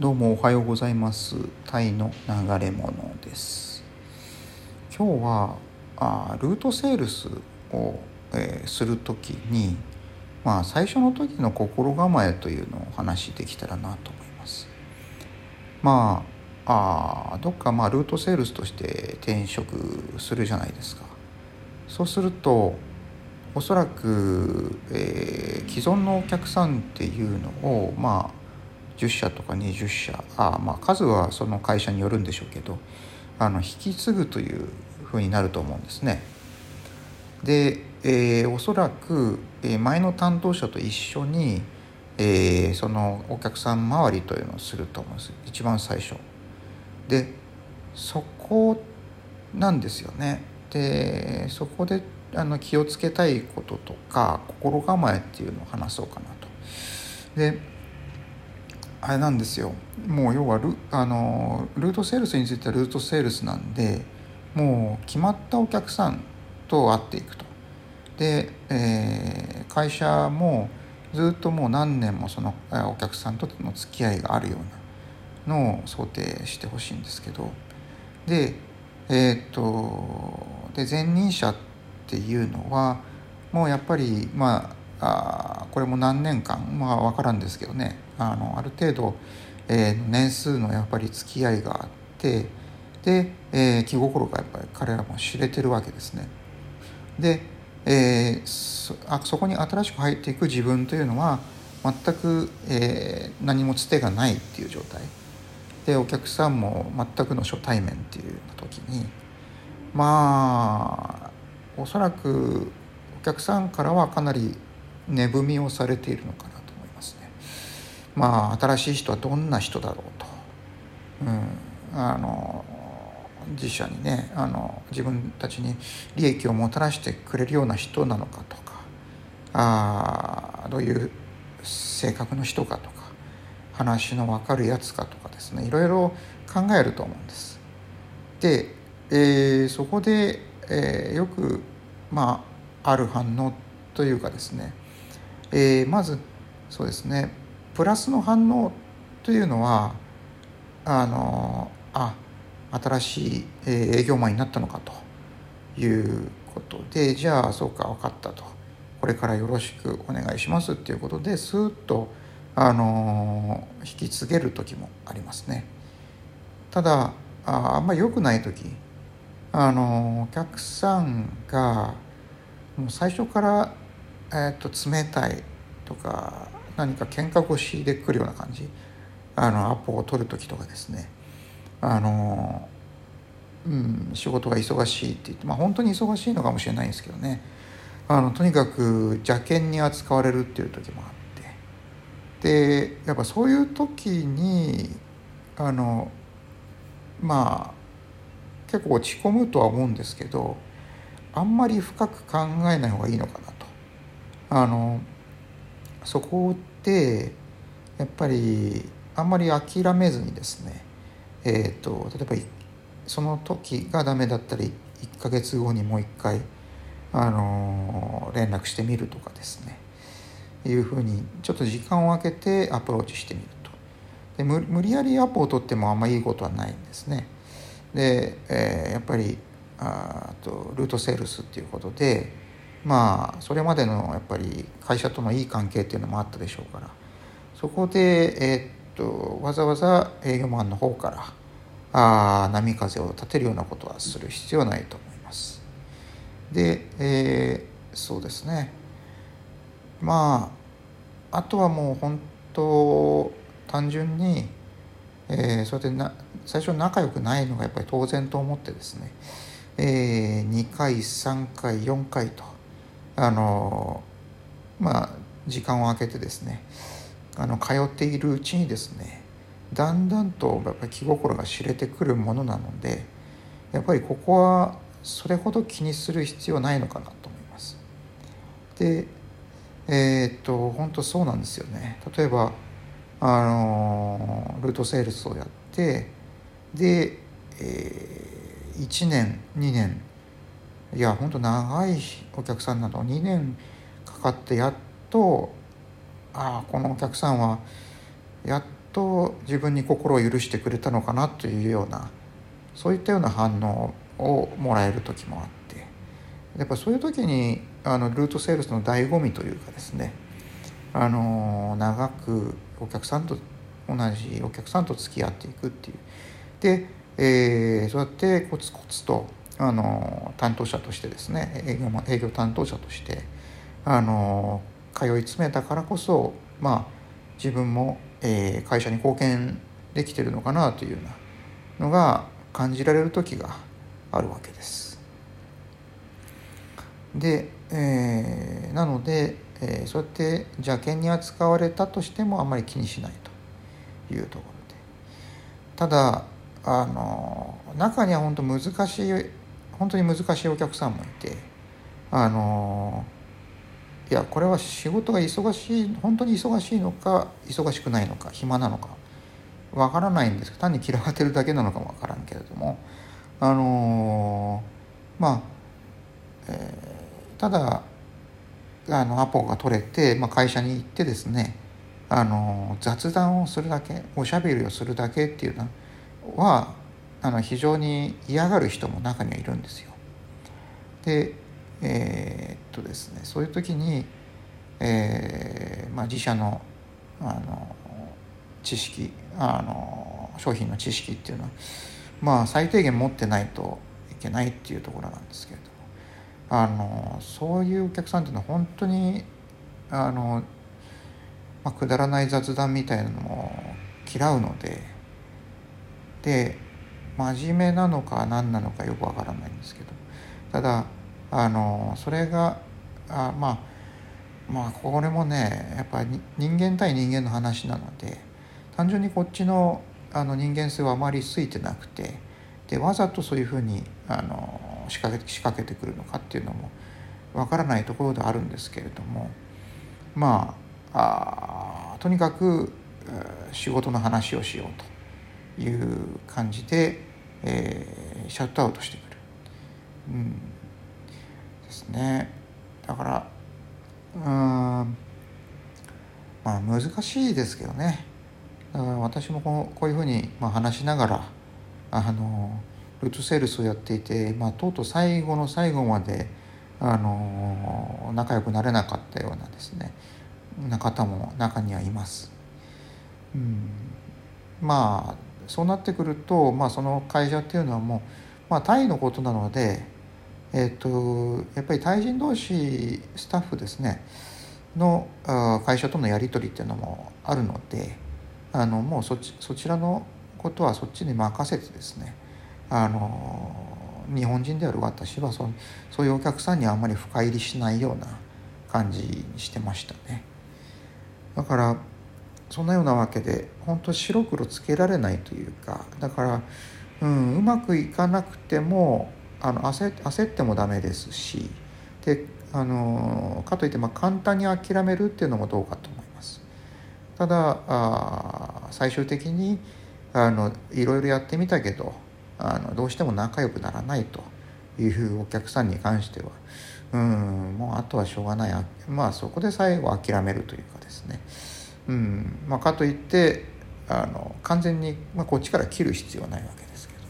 どうもおはようございます。タイの流れ物です。今日はあルートセールスを、えー、する時にまあ最初の時の心構えというのをお話しできたらなと思います。まああどっかまあルートセールスとして転職するじゃないですか。そうするとおそらく、えー、既存のお客さんっていうのをまあ10社とか20社あまあ数はその会社によるんでしょうけどあの引き継ぐというふうになると思うんですね。で、えー、おそらく、前の担当者と一緒に、えー、そのお客さん周りというのをすると思うんです一番最初。でそこなんですよね。でそこであの気をつけたいこととか心構えっていうのを話そうかなと。であれなんですよ。もう要はルあのルートセールスについてはルートセールスなんでもう決まったお客さんと会っていくと。で、えー、会社もずっともう何年もそのお客さんとの付き合いがあるようなのを想定してほしいんですけど。でえー、っとで前任者っていうのはもうやっぱりまああこれも何年間？まあ分からんですけどね。あのある程度、えー、年数のやっぱり付き合いがあってで、えー、気心がやっぱり彼らも知れてるわけですね。で、えー、そあそこに新しく入っていく自分というのは全く、えー、何もつてがないっていう状態でお客さんも全くの初対面っていう時にまあおそらくお客さんからはかなり値踏みをされているのかな。まあ新しい人はどんな人だろうと、うん、あの自社にねあの自分たちに利益をもたらしてくれるような人なのかとかあどういう性格の人かとか話の分かるやつかとかですね。いろいろ考えると思うんです。で、えー、そこで、えー、よくまあある反応というかですね、えー、まずそうですね。プラスの反応というのはあのあ新しい営業マンになったのかということでじゃあそうか分かったとこれからよろしくお願いしますっていうことでスーッとあの引き継げる時もありますね。ただああんまり良くない時あのお客さんがもう最初から、えーと、冷たいとか何か喧嘩腰で来るような感じ。あのアポを取る時とかですね。あの、うん、仕事が忙しいって言ってまあ本当に忙しいのかもしれないんですけどね。あのとにかく邪険に扱われるっていう時もあって。でやっぱそういう時にあのまあ結構落ち込むとは思うんですけどあんまり深く考えない方がいいのかなと。あのそこでやっぱりあんまり諦めずにですねえーと、例えばその時がダメだったり1ヶ月後にもう一回、あのー、連絡してみるとかですね。いうふうにちょっと時間を空けてアプローチしてみると。で無理やりアポを取ってもあんまいいことはないんですね。で、えー、やっぱりあとルートセールスっていうことでまあそれまでのやっぱり会社とのいい関係っていうのもあったでしょうから。そこで、えーとわざわざ営業マンの方からあ波風を立てるようなことはする必要ないと思います。で、えー、そうですね。まああとはもう本当単純に、えー、それでな最初仲良くないのがやっぱり当然と思ってですね、えー、2回3回4回とあのまあ時間を空けてですねあの通っているうちにですねだんだんとやっぱり気心が知れてくるものなのでやっぱりここはそれほど気にする必要ないのかなと思います。でえー、っと本当そうなんですよね。例えばあのルートセールスをやってで、えー、1年2年いや本当長いお客さんなど2年かかってやっとああこのお客さんはやっと自分に心を許してくれたのかなというようなそういったような反応をもらえる時もあって。やっぱそういう時にあのルートセールスの醍醐味というかですね。あの長くお客さんと同じお客さんと付き合っていくっていう。で、えー、そうやってコツコツとあの担当者としてですね営業営業担当者としてあの通い詰めたからこそまあ自分も、えー、会社に貢献できてるのかなというようなのが感じられる時があるわけです。で、えー、なので、えー、そうやって邪険に扱われたとしてもあんまり気にしないというところでただあの中には本当難しい本当に難しいお客さんもいてあのいやこれは仕事が忙しい本当に忙しいのか忙しくないのか暇なのかわからないんです。けど単に嫌われてるだけなのかもわからんけれどもあの、まあ、えー、ただあのアポが取れて、まあ、会社に行ってですねあの雑談をするだけおしゃべりをするだけっていうのはあの非常に嫌がる人も中にはいるんですよ。でえー、っとですねそういう時に、えーまあ、自社のあの知識あの商品の知識っていうのはまあ最低限持ってないといけないっていうところなんですけれどもあのそういうお客さんっていうのは本当にあの、まあ、くだらない雑談みたいなのも嫌うのでで真面目なのか何なのかよくわからないんですけど。ただあのそれがあまあまあこれもねやっぱり人間対人間の話なので単純にこっちのあの人間性はあまりついてなくてでわざとそういうふうにあの仕掛け仕掛けてくるのかっていうのもわからないところであるんですけれどもまああとにかく仕事の話をしようと。いう感じで、えー、シャットアウトしてくる。うん。ですね。だからうん。まあ難しいですけどね。だから私もこうこういうふうにまあ話しながらあのルートセールスをやっていて、まあ、とうとう最後の最後まであの仲良くなれなかったようなですね。な方も中にはいます。うん、まあそうなってくると、まあ、その会社っていうのはもう、まあ、タイのことなのでえっ、とやっぱり対人同士スタッフですねの会社とのやり取りっていうのもあるのであのもうそちそちらのことはそっちに任せてですねあの日本人である私はそそういうお客さんにあんまり深入りしないような感じにしてましたね。だからそんなようなわけで本当白黒つけられないというかだから、うん、うまくいかなくてもあの焦焦ってもダメですしであのかといってまあ簡単に諦めるっていうのもどうかと思います。ただあ最終的にあのいろいろやってみたけどあのどうしても仲良くならないというお客さんに関してはうんもうあとはしょうがないまあそこで最後諦めるというかですねうんまあ、かといってあの完全に、まあ、こっちから切る必要はないわけですけど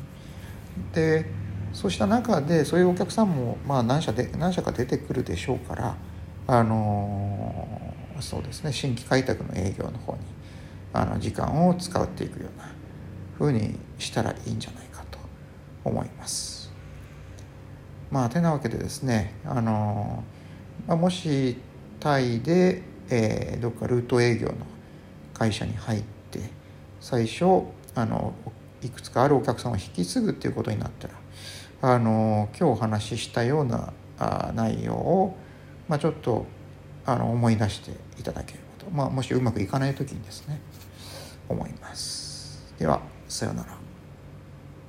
でそうした中でそういうお客さんもまあ何社で何社か出てくるでしょうからあのそうですね新規開拓の営業の方にあの時間を使っていくようなふうにしたらいいんじゃないかと思います。まあてなわけでですねあの、まあ、もしタイで、えー、どっかルート営業の会社に入って最初あのいくつかあるお客さんを引き継ぐっていうことになったらあの今日お話ししたようなあ内容を、まあ、ちょっとあの思い出していただければと、まあ、もしうまくいかない時にですね思います。ではさようなら。